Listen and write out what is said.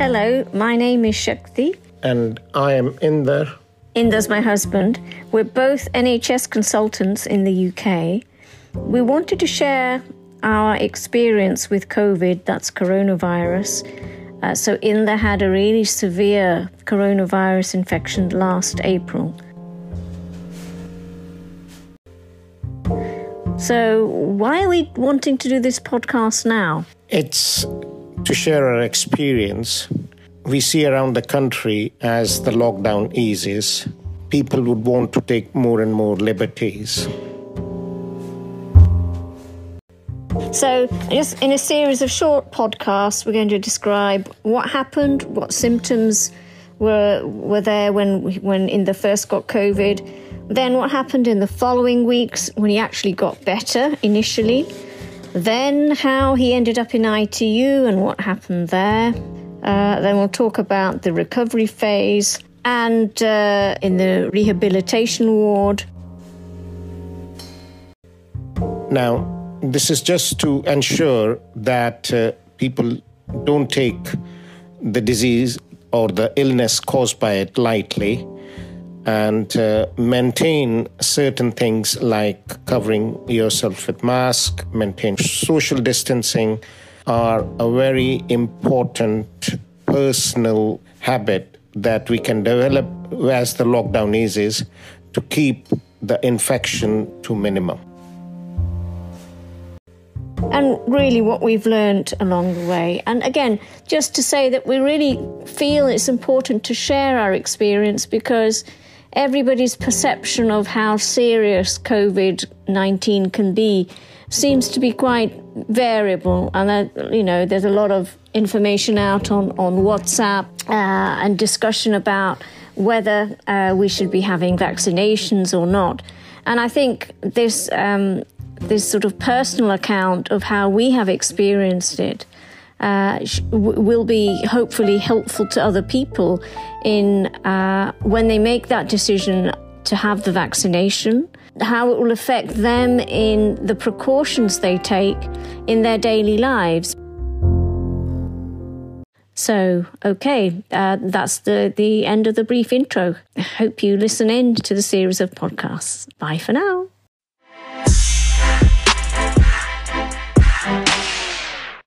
Hello, my name is Shakti. And I am Inder. Inder's my husband. We're both NHS consultants in the UK. We wanted to share our experience with COVID, that's coronavirus. Uh, so, Inder had a really severe coronavirus infection last April. So, why are we wanting to do this podcast now? It's to share our experience. We see around the country as the lockdown eases, people would want to take more and more liberties. So, just in a series of short podcasts, we're going to describe what happened, what symptoms were were there when when Inder first got COVID, then what happened in the following weeks when he actually got better initially then, how he ended up in ITU and what happened there. Uh, then, we'll talk about the recovery phase and uh, in the rehabilitation ward. Now, this is just to ensure that uh, people don't take the disease or the illness caused by it lightly and uh, maintain certain things like covering yourself with mask, maintain social distancing are a very important personal habit that we can develop as the lockdown eases to keep the infection to minimum. And really, what we've learned along the way. And again, just to say that we really feel it's important to share our experience because everybody's perception of how serious COVID 19 can be seems to be quite variable. And, that, you know, there's a lot of information out on, on WhatsApp uh, and discussion about whether uh, we should be having vaccinations or not. And I think this, um, this sort of personal account of how we have experienced it uh, will be hopefully helpful to other people in uh, when they make that decision to have the vaccination, how it will affect them in the precautions they take in their daily lives. So, okay, uh, that's the, the end of the brief intro. I hope you listen in to the series of podcasts. Bye for now.